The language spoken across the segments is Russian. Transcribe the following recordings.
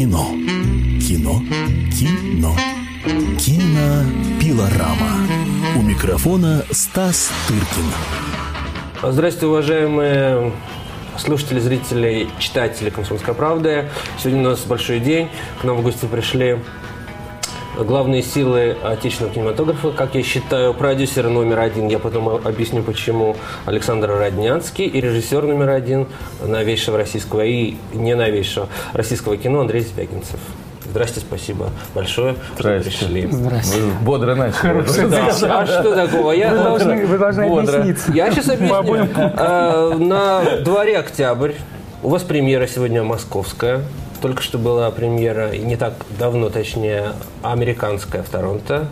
Кино. Кино. Кино. Кинопилорама. У микрофона Стас Тыркин. Здравствуйте, уважаемые слушатели, зрители, читатели «Комсомольской правды». Сегодня у нас большой день. К нам в гости пришли главные силы отечественного кинематографа, как я считаю, продюсер номер один, я потом объясню почему, Александр Роднянский, и режиссер номер один новейшего российского и не новейшего российского кино Андрей Звягинцев. Здрасте, спасибо большое, что пришли. Здрасте. Вы бодро начали. Да. А что такого? Я, Вы должны, вы должны бодро. объясниться. Я сейчас объясню. Э, На дворе октябрь. У вас премьера сегодня московская. Только что была премьера, не так давно, точнее, американская в Торонто.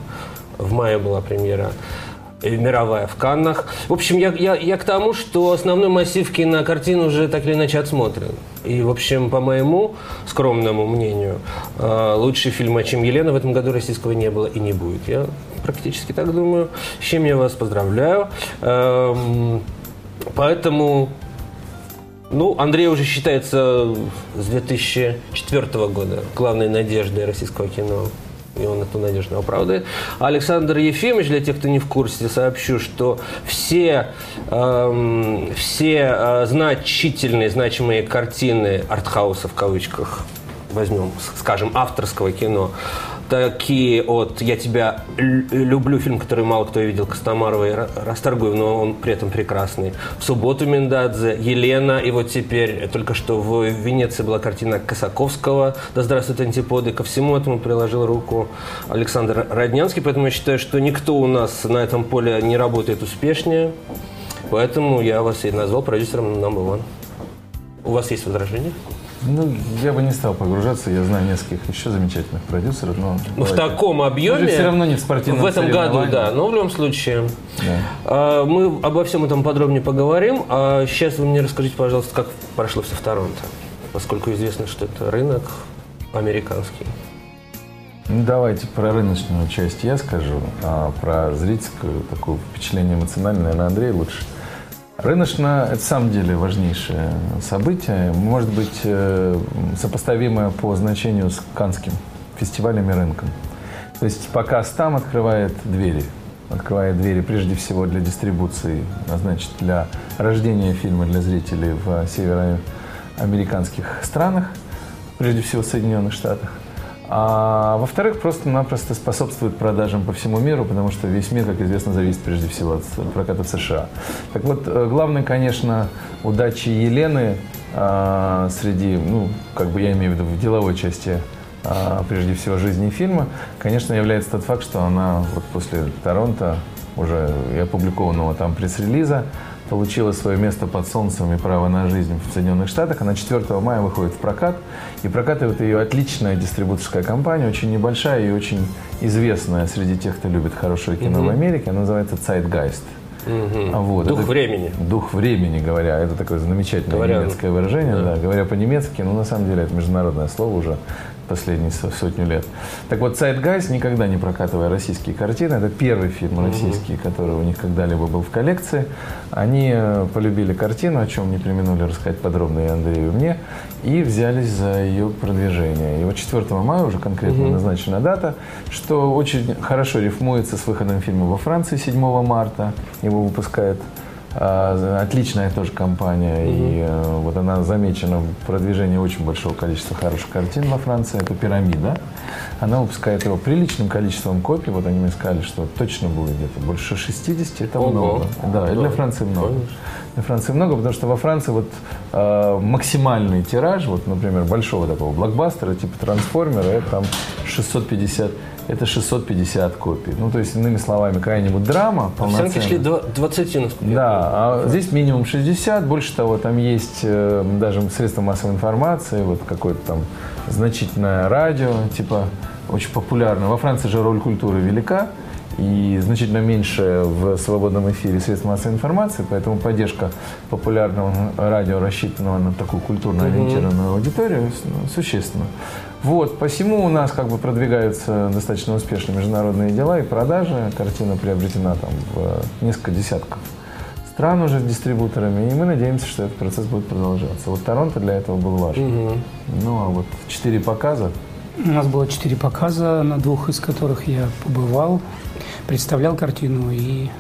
В мае была премьера э, мировая в Каннах. В общем, я, я, я к тому, что основной массив кинокартин уже так или иначе отсмотрен. И, в общем, по моему скромному мнению, э, лучший фильм, чем Елена, в этом году российского не было и не будет. Я практически так думаю. С чем я вас поздравляю. Эм, Поэтому ну, Андрей уже считается с 2004 года главной надеждой российского кино. И он эту надежду оправдывает. Александр Ефимович, для тех, кто не в курсе, сообщу, что все, эм, все э, значительные, значимые картины артхауса в кавычках, возьмем, скажем, авторского кино, такие от «Я тебя лю- люблю», фильм, который мало кто видел, Костомарова и Ра- Расторгуев, но он при этом прекрасный. «В субботу» Миндадзе, «Елена», и вот теперь только что в Венеции была картина Косаковского «Да здравствуют антиподы». Ко всему этому приложил руку Александр Роднянский, поэтому я считаю, что никто у нас на этом поле не работает успешнее, поэтому я вас и назвал продюсером number one. У вас есть возражения? Ну, я бы не стал погружаться, я знаю нескольких еще замечательных продюсеров, но... Ну, в таком объеме. все равно не в спортивном В этом году, да. Но в любом случае. Да. а, Мы обо всем этом подробнее поговорим. А сейчас вы мне расскажите, пожалуйста, как прошло все в Торонто. Поскольку известно, что это рынок американский. Ну, давайте про рыночную часть я скажу, а про зрительскую такое впечатление эмоциональное, наверное, Андрей лучше. Рыночное – это в самом деле важнейшее событие, может быть, э, сопоставимое по значению с Канским фестивалем и рынком. То есть показ там открывает двери. Открывает двери прежде всего для дистрибуции, а значит, для рождения фильма для зрителей в североамериканских странах, прежде всего в Соединенных Штатах. А во-вторых, просто-напросто способствует продажам по всему миру, потому что весь мир, как известно, зависит прежде всего от проката в США. Так вот, э, главной, конечно, удачей Елены а, среди, ну, как бы я имею в виду в деловой части а, прежде всего жизни фильма, конечно, является тот факт, что она вот после Торонто, уже и опубликованного там пресс-релиза, получила свое место под солнцем и право на жизнь в Соединенных Штатах. Она 4 мая выходит в прокат. И прокатывает ее отличная дистрибуторская компания, очень небольшая и очень известная среди тех, кто любит хорошее кино в Америке. Она называется Zeitgeist. А вот, Дух это- времени. Дух времени, говоря. Это такое замечательное Говоря- немецкое выражение. Да. говоря по-немецки, но на самом деле это международное слово уже последние со- сотню лет. Так вот, Zeitgeist, никогда не прокатывая российские картины, это первый фильм российский, который у них когда-либо был в коллекции. Они э, полюбили картину, о чем не применули рассказать подробно и Андрею, и мне, и взялись за ее продвижение. И вот 4 мая уже конкретно назначена дата, что очень хорошо рифмуется с выходом фильма во Франции 7 марта. Его выпускает Отличная тоже компания, и э, вот она замечена в продвижении очень большого количества хороших картин во Франции. Это «Пирамида». Она выпускает его приличным количеством копий. Вот они мне сказали, что точно будет где-то больше 60. Это Ого. много. Да, и для Франции много. Для Франции много, потому что во Франции вот э, максимальный тираж, вот, например, большого такого блокбастера типа «Трансформера», это там 650 это 650 копий. Ну, то есть, иными словами, какая-нибудь драма Оценки полноценная. шли до 20, насколько я Да, а здесь минимум 60. Больше того, там есть э, даже средства массовой информации, вот какое-то там значительное радио, типа очень популярно. Во Франции же роль культуры велика. и значительно меньше в свободном эфире средств массовой информации, поэтому поддержка популярного радио, рассчитанного на такую культурно ориентированную аудиторию, ну, существенно. Вот, посему у нас как бы продвигаются достаточно успешно международные дела и продажи. Картина приобретена там в несколько десятков стран уже с дистрибуторами, и мы надеемся, что этот процесс будет продолжаться. Вот Торонто для этого был важен. Угу. Ну, а вот четыре показа. У нас было четыре показа, на двух из которых я побывал, представлял картину и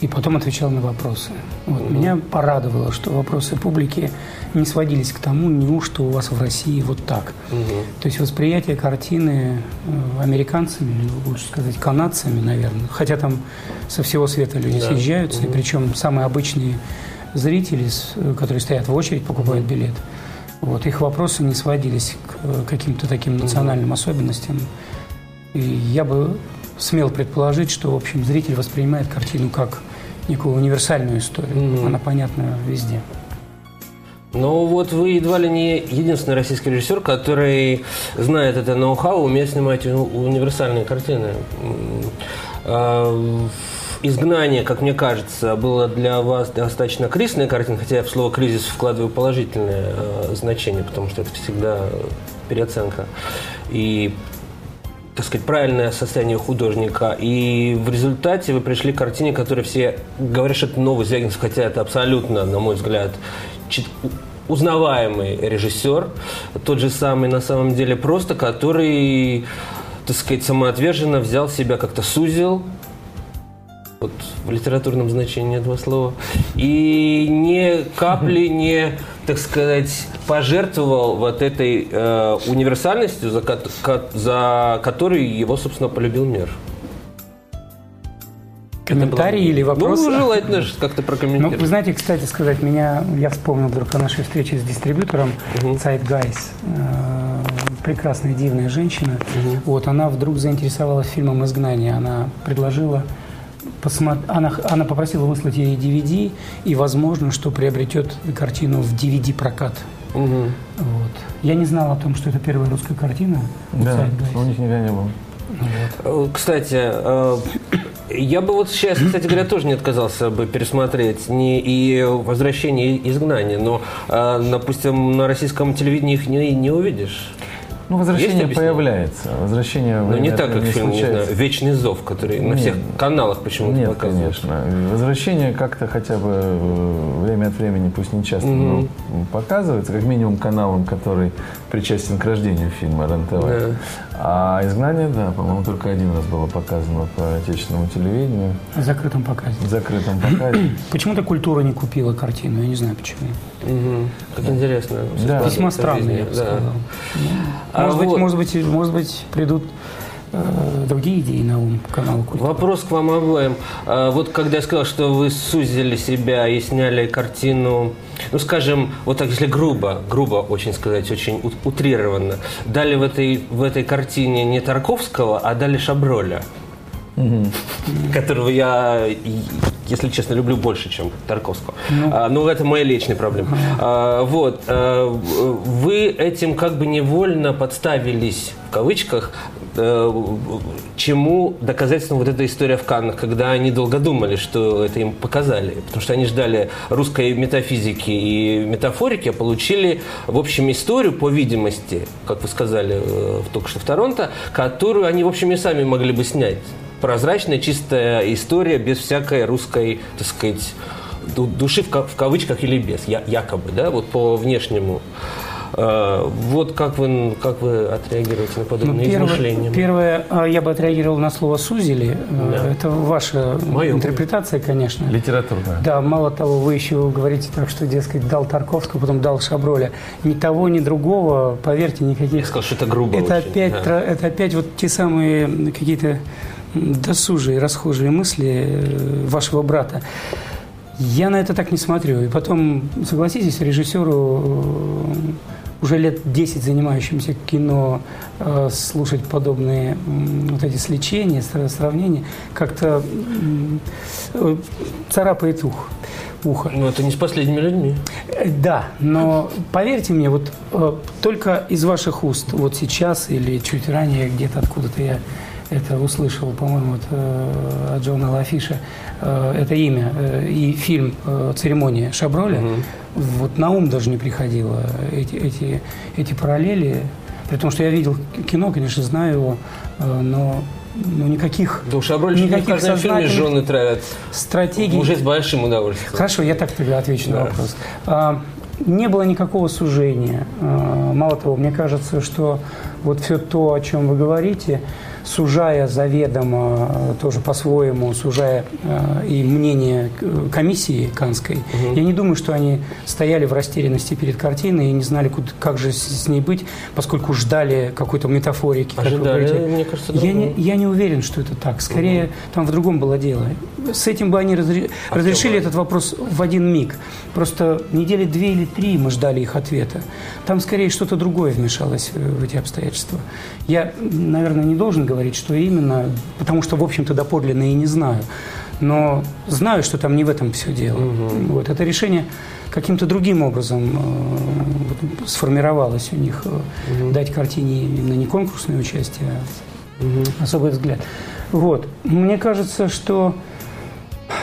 и потом отвечал на вопросы. Вот. Угу. Меня порадовало, что вопросы публики не сводились к тому, неужто у вас в России вот так. Угу. То есть восприятие картины э, американцами, или лучше сказать, канадцами, наверное, хотя там со всего света люди да. съезжаются, угу. и причем самые обычные зрители, э, которые стоят в очередь, покупают билет, вот, их вопросы не сводились к э, каким-то таким национальным угу. особенностям. И я бы смел предположить, что, в общем, зритель воспринимает картину как некую универсальную историю. Mm-hmm. Она понятна везде. Но вот вы едва ли не единственный российский режиссер, который знает это ноу-хау, умеет снимать универсальные картины. А, «Изгнание», как мне кажется, было для вас достаточно кризисной картиной, хотя я в слово «кризис» вкладываю положительное э, значение, потому что это всегда переоценка. И так сказать, правильное состояние художника. И в результате вы пришли к картине, которая все говорят, что это новый Звягинцев, хотя это абсолютно, на мой взгляд, узнаваемый режиссер, тот же самый на самом деле просто, который, так сказать, самоотверженно взял себя, как-то сузил, вот в литературном значении этого слова, и ни капли не, так сказать, пожертвовал вот этой э, универсальностью, за, за которую его, собственно, полюбил мир. Комментарии было... или вопросы? Ну, желательно как-то прокомментировать. Ну, вы знаете, кстати сказать, меня, я вспомнил вдруг о нашей встрече с дистрибьютором угу. Гайс, э, прекрасная, дивная женщина. Угу. Вот, она вдруг заинтересовалась фильмом «Изгнание». Она предложила посмотр... она, она попросила выслать ей DVD, и возможно, что приобретет картину в DVD-прокат. Угу. Вот. Я не знал о том, что это первая русская картина. Да, у них никогда не было. Вот. Кстати, э, я бы вот сейчас, кстати говоря, тоже не отказался бы пересмотреть не и «Возвращение и изгнание», но, э, допустим, на российском телевидении их не, не увидишь. Ну, возвращение появляется. Возвращение Но не так, как не фильм, не знаю, Вечный зов, который нет, на всех каналах почему-то нет, показывают. конечно. Возвращение как-то хотя бы э, время от времени, пусть не часто, mm-hmm. но показывается, как минимум каналом, который причастен к рождению фильма РЕН-ТВ. Да. А «Изгнание», да, по-моему, только один раз было показано по отечественному телевидению. В закрытом показе. В закрытом показе. Почему-то культура не купила картину, я не знаю почему. Угу. Как интересно. Да. Весьма странно, я бы сказал. А может, вот. быть, может, быть, может быть, придут э, другие идеи на ум канала «Культура». Вопрос к вам обоим. А, вот когда я сказал, что вы сузили себя и сняли картину, ну, скажем, вот так, если грубо, грубо очень сказать, очень утрированно, дали в этой, в этой картине не Тарковского, а дали Шаброля – угу. которого я, если честно, люблю больше, чем Тарковского. Ну. А, но это моя личная проблема. А, вот. А, вы этим как бы невольно подставились, в кавычках, э, чему доказательством вот эта история в Каннах, когда они долго думали, что это им показали. Потому что они ждали русской метафизики и метафорики, а получили, в общем, историю, по видимости, как вы сказали э, только что в Торонто, которую они, в общем, и сами могли бы снять прозрачная, чистая история без всякой русской, так сказать, души в кавычках или без, якобы, да, вот по внешнему. А, вот как вы, как вы отреагируете на подобные ну, первое, измышления? Первое, а, я бы отреагировал на слово «сузили». Да. Это ваша Мое интерпретация, конечно. Литературная. Да, мало того, вы еще говорите так, что, дескать, дал Тарковского, потом дал Шаброля. Ни того, ни другого, поверьте, никаких... Я сказал, что это грубо это очень, опять, да. Это опять вот те самые какие-то досужие, расхожие мысли э, вашего брата. Я на это так не смотрю. И потом, согласитесь, режиссеру э, уже лет 10 занимающимся кино э, слушать подобные вот эти сличения, сравнения, как-то царапает ух, ухо. Но это не с последними людьми. Да, но поверьте мне, вот только из ваших уст, вот сейчас или чуть ранее где-то откуда-то я это услышал, по-моему, от, э, от Джона Лафиша, э, это имя, э, и фильм «Церемония Шаброля», угу. вот на ум даже не приходило эти, эти, эти параллели, при том, что я видел кино, конечно, знаю его, но ну, никаких, Да уж Абролич мне никаких в фильме сознательных жены травят стратегий. уже с большим удовольствием. Хорошо, я так тогда отвечу на Да. вопрос. А, не было никакого сужения. А, мало того, мне кажется, что вот все то, о чем вы говорите, сужая заведомо, э, тоже по-своему, сужая э, и мнение к- комиссии Канской, я не думаю, что они стояли в растерянности перед картиной и не знали, куда- как же с, ней быть, поскольку ждали какой-то метафорики. как Ожидали, говорите. мне кажется, я не, я не уверен, что это так. Скорее, там в другом было дело. С этим бы они разре- А разрешили этот вопрос в один миг. Просто недели две или три мы ждали их ответа. Там скорее что-то другое вмешалось э, в эти обстоятельства. Я, наверное, не должен говорить, что именно, потому что, в общем-то, доподлинно и не знаю. Но знаю, что там не в этом все дело. Вот, это решение каким-то другим образом э, сформировалось у них. э, Дать картине именно не конкурсное участие, а особый взгляд. Вот. Мне кажется, что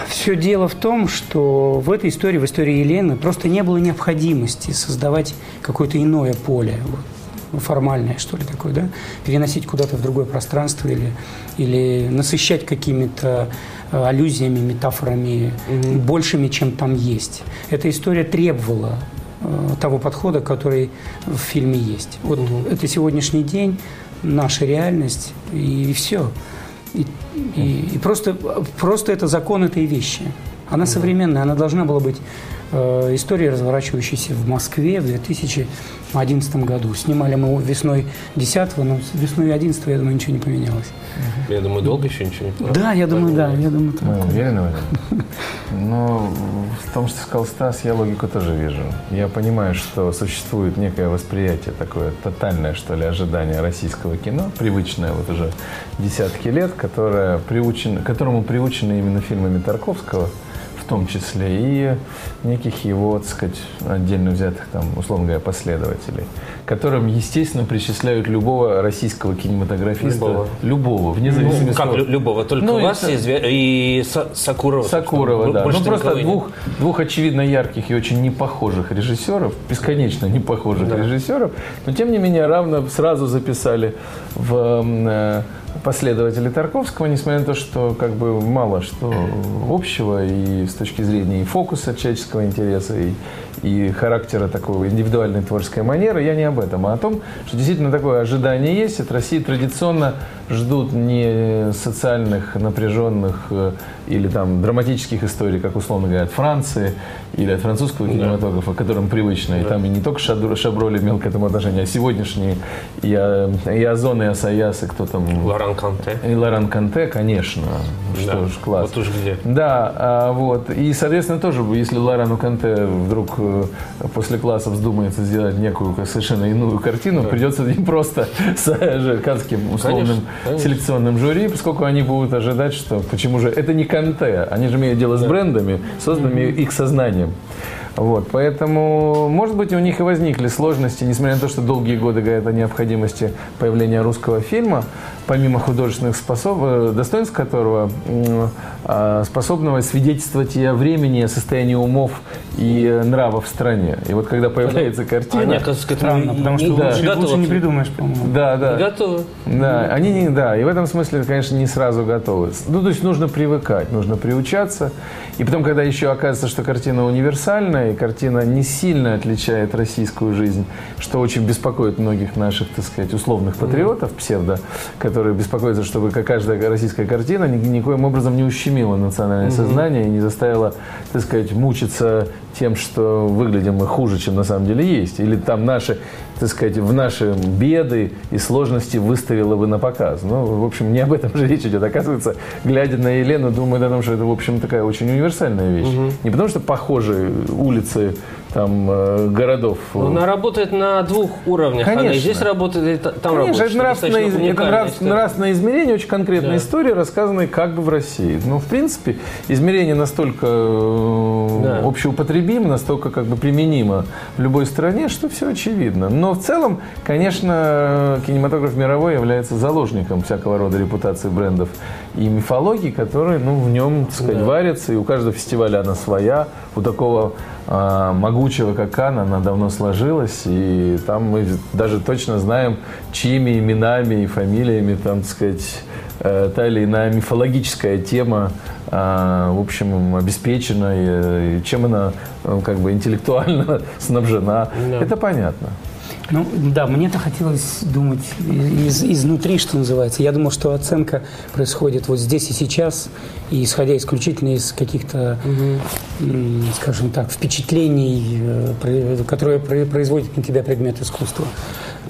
все дело в том, что в этой истории, в истории Елены, просто не было необходимости создавать какое-то иное поле, вот, формальное, что ли, такое, да, переносить куда-то в другое пространство или, или насыщать какими-то э, аллюзиями, метафорами большими, чем там есть. Эта история требовала э, того подхода, который в фильме есть. Вот это сегодняшний день, наша реальность, и, все. И, и- и просто, просто это закон этой вещи. Она современная, она должна была быть э, историей, разворачивающейся в Москве в 2011 году. Снимали мы его весной 10 но с весной 11 я думаю, ничего не поменялось. Я думаю, долго еще ничего не понял. Да, я думаю, да, я думаю, так. Мы уверены в этом? Но в том, что сказал Стас, я логику тоже вижу. Я понимаю, что существует некое восприятие такое тотальное, что ли, ожидание российского кино, привычное вот уже десятки лет, которое приучено, которому приучены именно фильмами Тарковского, в том числе и неких его, так сказать, отдельно взятых там, условно говоря, последователей, которым, естественно, причисляют любого российского кинематографиста, Любого. любого, вне Ну, зависимости как от- лю- любого, только Ну, вас и, Звя- и Са- Сакурова. Сакурова, собственно. да. Ну, просто нет. двух, двух очевидно ярких и очень непохожих режиссеров, бесконечно непохожих Да. режиссеров, но тем не менее равно сразу записали в э, последователи Тарковского, несмотря на то, что как бы мало что общего и с точки зрения и фокуса человеческого интереса, и, и характера такого индивидуальной творческой манеры, я не об этом, а о том, что действительно такое ожидание есть. От России традиционно ждут не социальных, напряженных э, или там драматических историй, как условно говоря, от Франции или от французского кинематографа, которым привычно. И там и не только Шадро- Шаброль имел к этому отношение, а сегодняшние и, а, и Озон, и Асаяс, и кто там... Лоран Канте. И Лоран Канте, конечно. Что Да. ж, класс. Вот уж где. Да, а, вот. И, соответственно, тоже, если Лорану Канте вдруг э, после класса вздумается сделать некую совершенно иную картину, придется не просто с э, канским условным Конечно, конечно. селекционным жюри, поскольку они будут ожидать, что почему же это не Канте, они же имеют дело с брендами, созданными их сознанием. Вот, поэтому, может быть, у них и возникли сложности, несмотря на то, что долгие годы говорят о необходимости появления русского фильма, помимо художественных способ... э, достоинств которого, способного свидетельствовать и о времени, и о состоянии умов и э, нравов в стране. И вот когда появляется картина... Они, оказывается, к этому Странно, потому что не- лучше, не готовы. лучше не придумаешь, по-моему. да, да. Не готовы. Да, они не, да, и в этом смысле, конечно, не сразу готовы. Ну, то есть нужно привыкать, нужно приучаться. И потом, когда еще оказывается, что картина универсальная, и картина не сильно отличает российскую жизнь, что очень беспокоит многих наших, так сказать, условных патриотов, псевдо, которые беспокоятся, чтобы как каждая российская картина ни- никоим образом не ущемила национальное сознание и не заставила, так сказать, мучиться тем, что выглядим мы хуже, чем на самом деле есть. Или там наши, так сказать, в наши беды и сложности выставила бы на показ. Ну, в общем, не об этом же речь идет. Оказывается, глядя на Елену, думает о том, что это, в общем, такая очень универсальная вещь. Не потому, что похожи улицы там, э, городов. Но Она работает на двух уровнях. Она и Конечно. здесь работает, и та- там Конечно, работает. это нравственное, из- это уникальная нрав- история. нравственное измерение, очень конкретная Да. история, рассказанная как бы в России. Ну, в принципе, измерение настолько э, Да. общеупотребимо, настолько как бы применимо в любой стране, что все очевидно. Но в целом, конечно, кинематограф мировой является заложником всякого рода репутации брендов и мифологии, которые ну, в нем, так сказать, варятся, и у каждого фестиваля она своя. У такого а, могучего, как Кан, она давно сложилась, и там мы даже точно знаем, чьими именами и фамилиями там, так сказать, э, та или иная мифологическая тема, э, в общем, обеспечена, и, и чем она э, как бы интеллектуально снабжена. Да. Это понятно. Ну, да, мне-то хотелось думать из, изнутри, что называется. Я думал, что оценка происходит вот здесь и сейчас, и исходя исключительно из каких-то, м, скажем так, впечатлений, э, которые про- производит на тебя предмет искусства.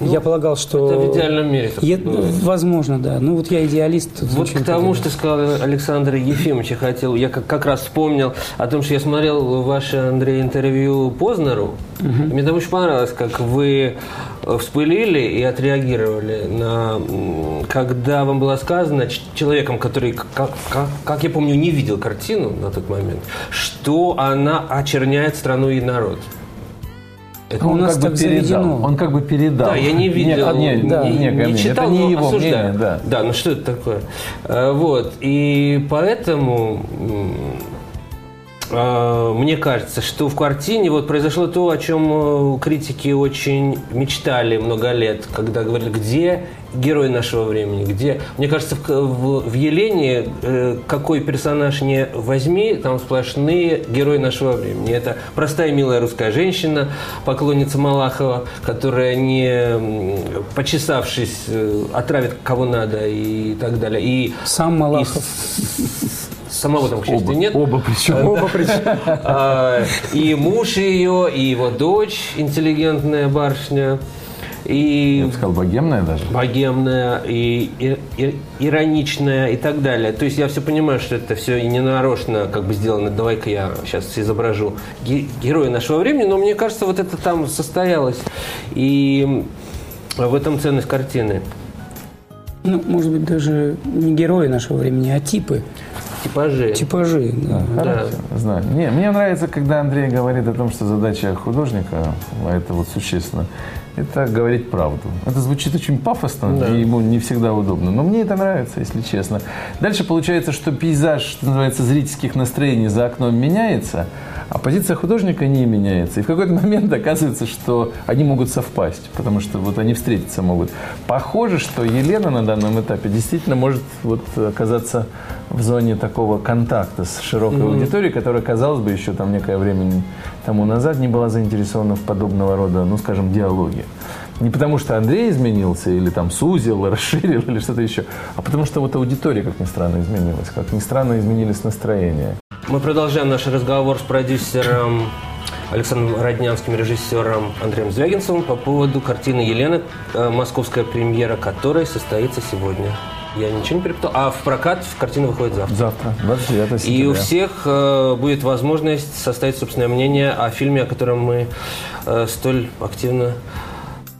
Я полагал, что... Ну, это в идеальном мире бывает. возможно, да. Ну, вот я идеалист. Вот к тому, что сказал Александр Ефимович, я хотел, я как, как раз вспомнил о том, что я смотрел ваше, Андрей, интервью Познеру. И Мне там очень понравилось, как вы э, вспылили и отреагировали на, когда вам было сказано человеком, который, как, как, как я помню, не видел картину на тот момент, что она очерняет страну и народ. Это А у нас как бы так передал. заведено. Он как бы передал. Да, я не видел, Не, не, да, не, не, не читал, это не его осуждаю. мнение, да. ну что это такое? Э, Вот, и поэтому мне кажется, что в картине вот произошло то, о чем э, критики очень мечтали много лет, когда говорили, где герой нашего времени, где... Мне кажется, в, в- в Елене э, какой персонаж не возьми, там сплошные герои нашего времени. Это простая милая русская женщина, поклонница Малахова, которая не почесавшись э, отравит кого надо и так далее. И Сам Малахов. и самого там, к счастью, Оба, нет. оба причем. Оба причем. А, И муж ее, и его дочь, интеллигентная барышня, и Я бы сказал, богемная даже. богемная, и, и- и- ироничная и так далее. То есть я все понимаю, что это все и не нарочно как бы сделано. Давай-ка я сейчас изображу ге- героя нашего времени, но мне кажется, вот это там состоялось. И в этом ценность картины. Ну, может быть, даже не герои нашего времени, а типы. Типажи. Типажи. да. Хорошо, знаю. Не, мне нравится, когда Андрей говорит о том, что задача художника, а это вот существенно, это говорить правду. Это звучит очень пафосно, и ему не всегда удобно. Но мне это нравится, если честно. Дальше получается, что пейзаж, что называется, зрительских настроений за окном меняется, а позиция художника не меняется. И в какой-то момент оказывается, что они могут совпасть, потому что вот они встретиться могут. Похоже, что Елена на данном этапе действительно может вот оказаться в зоне такого контакта с широкой аудиторией, которая, казалось бы, еще там некое время тому назад не была заинтересована в подобного рода, ну, скажем, диалоге. Не потому, что Андрей изменился, или там сузил, расширил, или что-то еще, а потому что вот аудитория, как ни странно, изменилась. Как ни странно, изменились настроения. Мы продолжаем наш разговор с продюсером Александром Роднянским, режиссером Андреем Звягинцевым по поводу картины Елены, э, московская премьера которой состоится сегодня. Я ничего не перепутал. А в прокат картина выходит завтра. Завтра, 29 сентября. И у всех э, будет возможность составить собственное мнение о фильме, о котором мы э, столь активно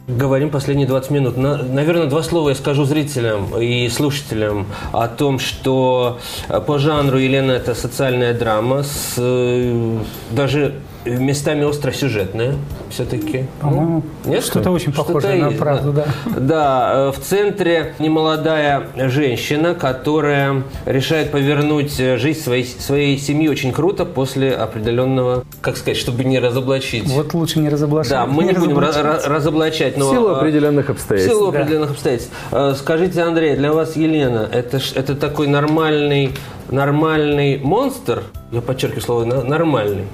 говорим последние 20 минут. На- наверное, два слова я скажу зрителям и слушателям о том, что э, по жанру Елена это социальная драма с э, даже местами остросюжетная все-таки. По-моему, Нет? что-то очень Что-то похожее на есть, правду, да. Да, э, в центре немолодая женщина, которая решает повернуть э, жизнь своей, своей семьи очень круто после определенного, как сказать, чтобы не разоблачить. Вот лучше не разоблачать. Да, мы не будем разоблачать. ра- ра- разоблачать, но... В силу э, определенных в обстоятельств. силу определенных обстоятельств. Э, Скажите, Андрей, для вас Елена, это, это такой нормальный, нормальный монстр, я подчеркиваю слово «на- нормальный,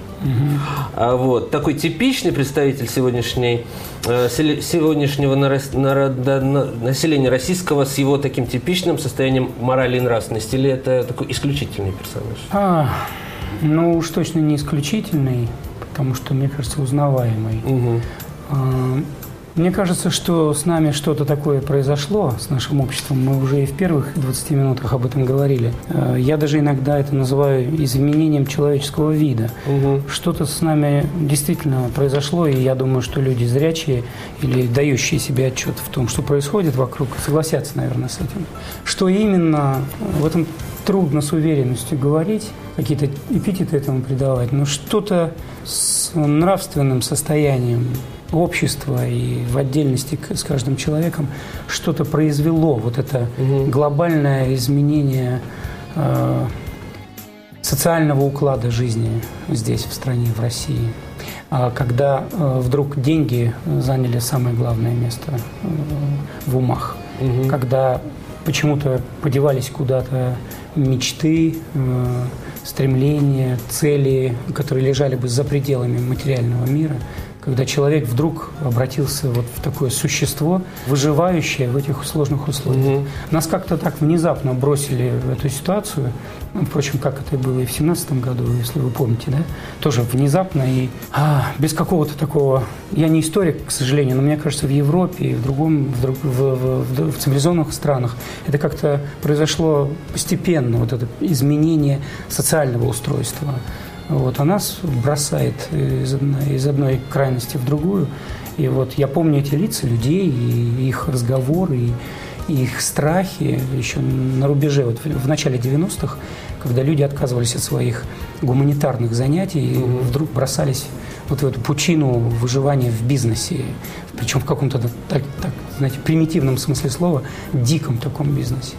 а вот, такой типичный представитель сегодняшней, э, сегодняшнего населения российского с его таким типичным состоянием морали и нравственности, или это такой исключительный персонаж? А, ну уж точно не исключительный, потому что, мне кажется, узнаваемый. А, Мне кажется, что с нами что-то такое произошло, с нашим обществом. Мы уже и в первых 20 минутах об этом говорили. А, Я даже иногда это называю изменением человеческого вида. Что-то с нами действительно произошло, и я думаю, что люди зрячие или дающие себе отчет в том, что происходит вокруг, согласятся, наверное, с этим. Что именно, в этом трудно с уверенностью говорить, какие-то эпитеты этому придавать, но что-то с нравственным состоянием общества и в отдельности с каждым человеком что-то произвело. Вот это глобальное изменение э, социального уклада жизни здесь, в стране, в России. А когда э, вдруг деньги заняли самое главное место э, в умах, когда почему-то подевались куда-то мечты, э, стремления, цели, которые лежали бы за пределами материального мира – когда человек вдруг обратился вот в такое существо, выживающее в этих сложных условиях. Угу. Нас как-то так внезапно бросили в эту ситуацию, ну, впрочем, как это было и в семнадцатом году, если вы помните, да, тоже внезапно и а, без какого-то такого... Я не историк, к сожалению, но мне кажется, в Европе и в другом, в, друг, в, в, в, в цивилизованных странах это как-то произошло постепенно, вот это изменение социального устройства вот, а нас бросает из одной, из одной крайности в другую. И вот я помню эти лица людей, и их разговоры, и, и их страхи еще на рубеже, вот в, в начале 90-х, когда люди отказывались от своих гуманитарных занятий и вдруг бросались вот в эту пучину выживания в бизнесе, причем в каком-то, так, так, знаете, примитивном смысле слова, диком таком бизнесе.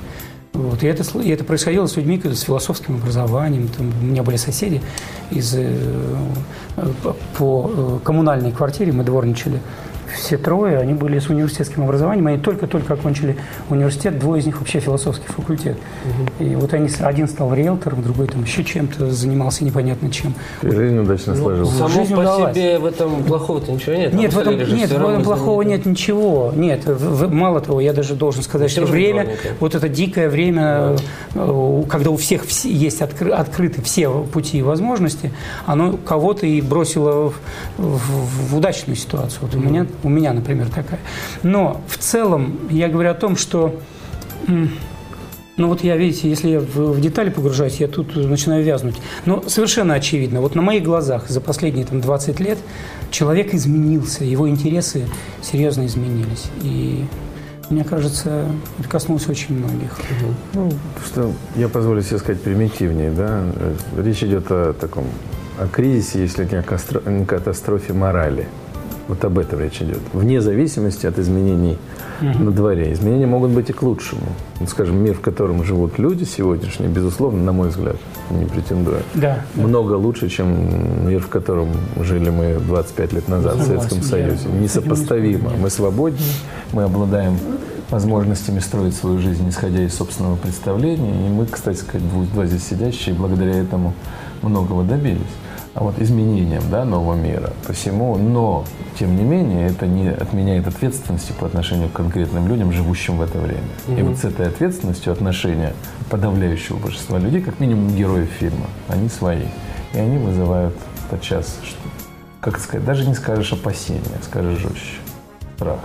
Вот. И, это, и это происходило с людьми с философским образованием. Там, у меня были соседи из, э, по э, коммунальной квартире, мы дворничали все трое, они были с университетским образованием, они только-только окончили университет, двое из них вообще философский факультет. Угу. И вот они, один стал риэлтором, другой там еще чем-то занимался непонятно чем. И жизнь удачно ну, сложилась. Само жизнь по удалась. себе в этом плохого-то ничего нет? Нет, в этом, нет, в этом плохого нет ничего. Нет, в, в, мало того, я даже должен сказать, что время, вот это дикое время, да. когда у всех есть откры, открыты все пути и возможности, оно кого-то и бросило в, в, в удачную ситуацию. Вот у меня у меня, например, такая. Но в целом я говорю о том, что ну вот я, видите, если я в, в детали погружаюсь, я тут начинаю вязнуть. Но совершенно очевидно, вот на моих глазах за последние там, 20 лет человек изменился, его интересы серьезно изменились. И мне кажется, это коснулось очень многих. Ну, что я позволю себе сказать примитивнее, да. Речь идет о таком о кризисе, если не о катастрофе морали. Вот об этом речь идет. Вне зависимости от изменений угу. на дворе. Изменения могут быть и к лучшему. Вот, скажем, мир, в котором живут люди сегодняшние, безусловно, на мой взгляд, не претендуя, да, много да. лучше, чем мир, в котором жили мы 25 лет назад Согласен, в Советском Союзе. Я Несопоставимо. Мы свободнее, мы обладаем возможностями строить свою жизнь, исходя из собственного представления. И мы, кстати сказать, два здесь сидящие, благодаря этому многого добились. А вот изменением да, нового мира. Посему, но, тем не менее, это не отменяет ответственности по отношению к конкретным людям, живущим в это время. Угу. И вот с этой ответственностью отношения подавляющего большинства людей, как минимум героев фильма, они свои. И они вызывают подчас, что, как сказать, даже не скажешь опасения, скажешь жестче. Страх.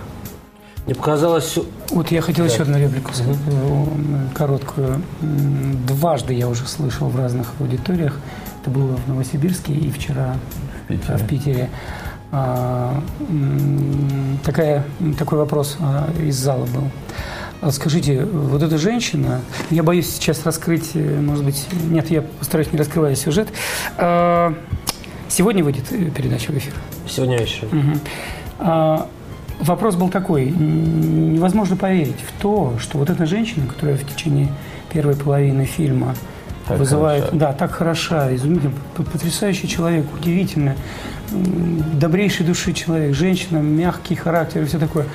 Мне показалось... Вот я хотел да. еще одну реплику сказать, угу. короткую. Дважды я уже слышал в разных аудиториях это было в Новосибирске и вчера в Питере. В Питере. А, такая, такой вопрос а, из зала был. А скажите, вот эта женщина, я боюсь сейчас раскрыть, э, может быть, нет, я постараюсь не раскрывать сюжет. А, сегодня выйдет э, передача в эфир? Сегодня вечером. Угу. А, вопрос был такой. Невозможно поверить в то, что вот эта женщина, которая в течение первой половины фильма так вызывает, хороша. да, так хороша, изумительно, потрясающий человек, удивительный, добрейшей души человек, женщина, мягкий характер и все такое.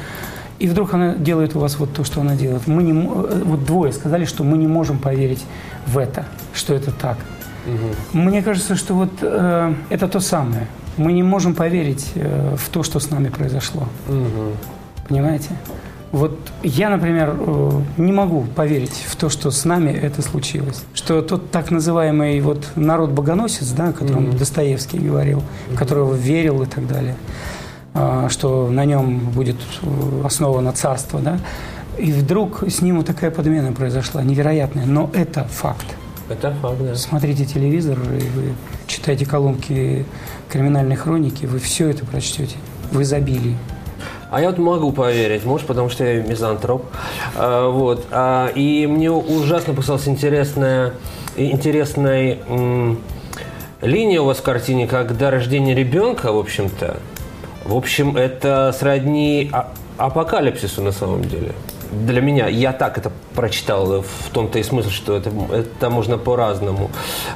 И вдруг она делает у вас вот то, что она делает. Мы не, э, вот двое сказали, что мы не можем поверить в это, что это так. Угу. Мне кажется, что вот э, это то самое. Мы не можем поверить э, в то, что с нами произошло. Угу. Понимаете? Вот я, например, э, не могу поверить в то, что с нами это случилось. Что тот так называемый вот народ-богоносец, да, о котором mm-hmm. Достоевский говорил, mm-hmm. которого верил и так далее, а, что на нем будет э, основано царство, да, и вдруг с ним вот такая подмена произошла, невероятная, но это факт. Это факт, да. Смотрите телевизор, и вы читаете колонки криминальной хроники, вы все это прочтете в изобилии. А я вот могу поверить, может, потому что я мизантроп. А, вот. А, и мне ужасно показалась интересная, интересная м, линия у вас в картине, когда рождение ребенка, в общем-то, в общем, это сродни а, апокалипсису на самом деле. Для меня, я так это прочитал, в том-то и смысл, что это, это можно по-разному.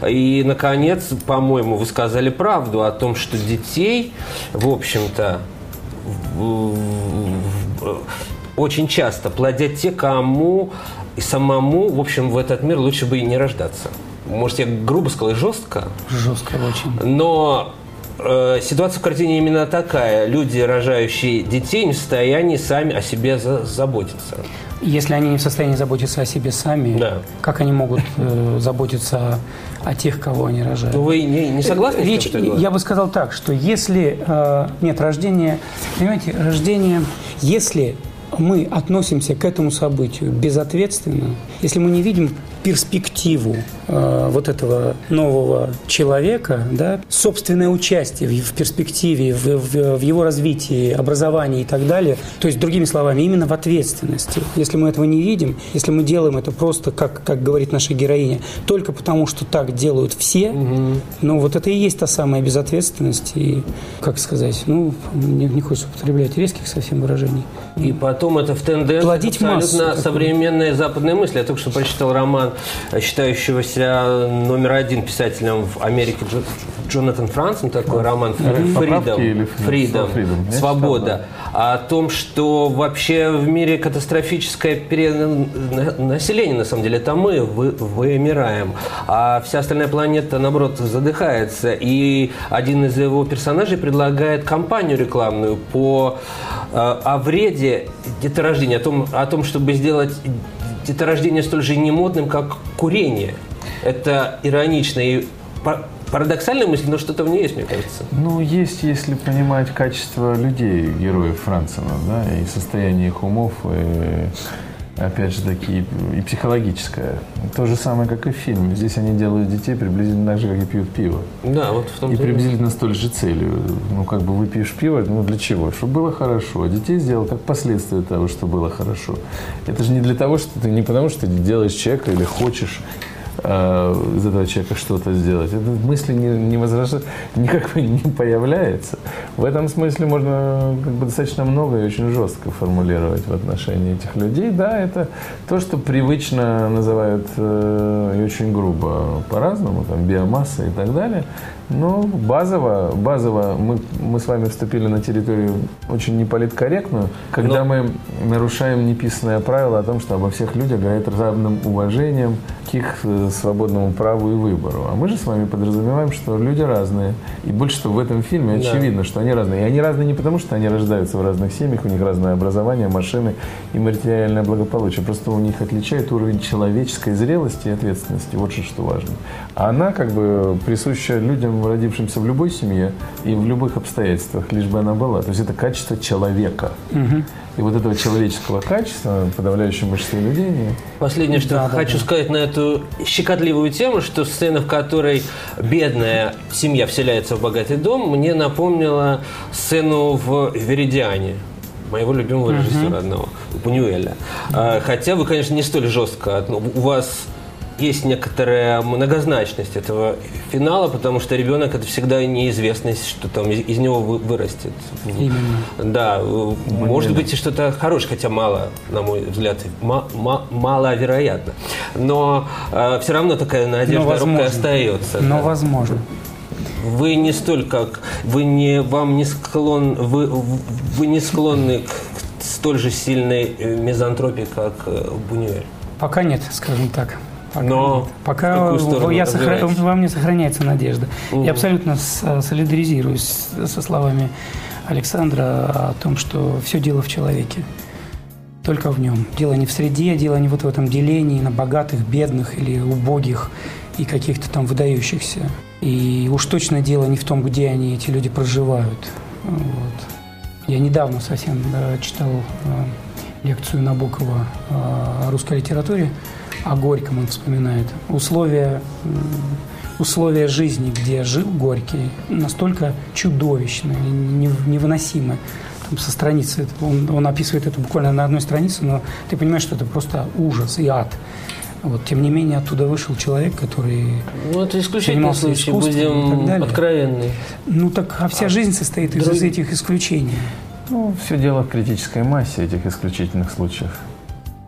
И, наконец, по-моему, вы сказали правду о том, что детей, в общем-то, очень часто плодят те, кому и самому, в общем, в этот мир лучше бы и не рождаться. Может, я грубо сказал и жестко, Жестко очень. но э, ситуация в картине именно такая. Люди, рожающие детей, не в состоянии сами о себе за- заботиться. Если они не в состоянии заботиться о себе сами, Да. как они могут э, заботиться о, о тех, кого они рожают? Ну, вы не, не согласны с Речь, тем, что я я бы сказал так, что если э, нет рождения, понимаете, рождение, если мы относимся к этому событию безответственно, если мы не видим перспективу э, вот этого нового человека, да, собственное участие в, в перспективе, в, в- в его развитии, образовании и так далее, то есть, другими словами, именно в ответственности. Если мы этого не видим, если мы делаем это просто, как, как говорит наша героиня, только потому, что так делают все, ну, вот это и есть та самая безответственность. И, как сказать, ну, не, не хочется употреблять резких совсем выражений. И потом это в тенденции Плодить абсолютно массу такую. современная западная мысль. Я только что прочитал роман, э, считающегося номер один писателем в Америке Джонатан Франсом, такой роман Фридом. Я Свобода. О том, что вообще в мире катастрофическое перенаселение, на самом деле, это мы вы- вымираем, а вся остальная планета, наоборот, задыхается. И один из его персонажей предлагает кампанию рекламную по э, о вреде деторождения, о том, о том, чтобы сделать деторождение столь же немодным, как курение. Это иронично и парадоксальная мысль, но что-то в ней есть, мне кажется. Ну, есть, если понимать качество людей, героев Францена, да, и состояние их умов, и, опять же таки, и психологическое. То же самое, как и в фильме. Здесь они делают детей приблизительно так же, как и пьют пиво. Да, вот в том И приблизительно столь же целью. Ну, как бы выпьешь пиво, ну, для чего? Чтобы было хорошо. А детей сделал как последствие того, что было хорошо. Это же не для того, что ты, не потому, что ты делаешь человека или хочешь э, из этого человека что-то сделать. Это мысли не, не возраж- никак не появляется. В этом смысле можно как бы, достаточно много и очень жестко формулировать в отношении этих людей. Да, это то, что привычно называют э, и очень грубо по-разному, там, биомасса и так далее. Но базово, базово мы, мы с вами вступили на территорию очень неполиткорректную, когда Но- мы нарушаем неписанное правило о том, что обо всех людях говорят равным уважением к их э, свободному праву и выбору. А мы же с вами подразумеваем, что люди разные. И больше того, в этом фильме Да. очевидно, что они разные. И они разные не потому, что они рождаются в разных семьях, у них разное образование, машины и материальное благополучие. Просто у них отличает уровень человеческой зрелости и ответственности. Вот что важно. А она как бы присуща людям, родившимся в любой семье и в любых обстоятельствах, лишь бы она была. То есть это качество человека. И вот этого человеческого качества, подавляющее большинство людей, нет. Последнее, что Да, хочу да. сказать на эту щекотливую тему, что сцена, в которой бедная семья вселяется в богатый дом, мне напомнила сцену в «Веридиане» моего любимого режиссера одного, Бунюэля. А, Хотя вы, конечно, не столь жестко. У вас есть некоторая многозначность этого финала, потому что ребенок это всегда неизвестность, что там из из него вы- вырастет. Именно. Да, э, может быть и что-то хорошее, хотя мало, на мой взгляд, ма- ма- маловероятно. Но все равно такая надежда Но возможно. остается. Но да. возможно. Вы не столько, вы не, вам не склон, вы, вы не склонны к столь же сильной э, мизантропии, как э, Бунюэль. Пока нет, скажем так. Пока, Но нет. в Пока сторону я сохра- во мне сохраняется надежда. Мгм. Я абсолютно с- солидаризируюсь со словами Александра о том, что все дело в человеке. Только в нем. Дело не в среде, дело не вот в этом делении на богатых, бедных или убогих и каких-то там выдающихся. И уж точно дело не в том, где они, эти люди, проживают. Вот. Я недавно совсем э, читал э, лекцию Набокова э, о русской литературе, о Горьком он вспоминает. Условия, условия жизни, где жил Горький, настолько чудовищные, нев- невыносимые. Там со страницы, он, он описывает это буквально на одной странице, но ты понимаешь, что это просто ужас и ад. Вот, тем не менее, оттуда вышел человек, который... Ну, это исключительный Занимался случай, искусством и так будем далее. откровенны. Ну так, а вся жизнь состоит друг- из этих исключений. Ну, все дело в критической массе этих исключительных случаев.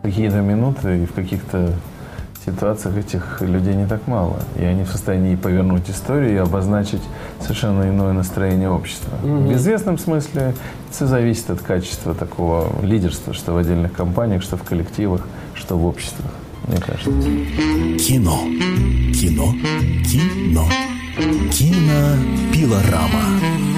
Какие-то минуты и в каких-то ситуациях этих людей не так мало. И они в состоянии повернуть историю и обозначить совершенно иное настроение общества. Mm-hmm. В известном смысле все зависит от качества такого лидерства, что в отдельных компаниях, что в коллективах, что в обществах, мне кажется. Кино. Кино. Кино. Кинопилорама.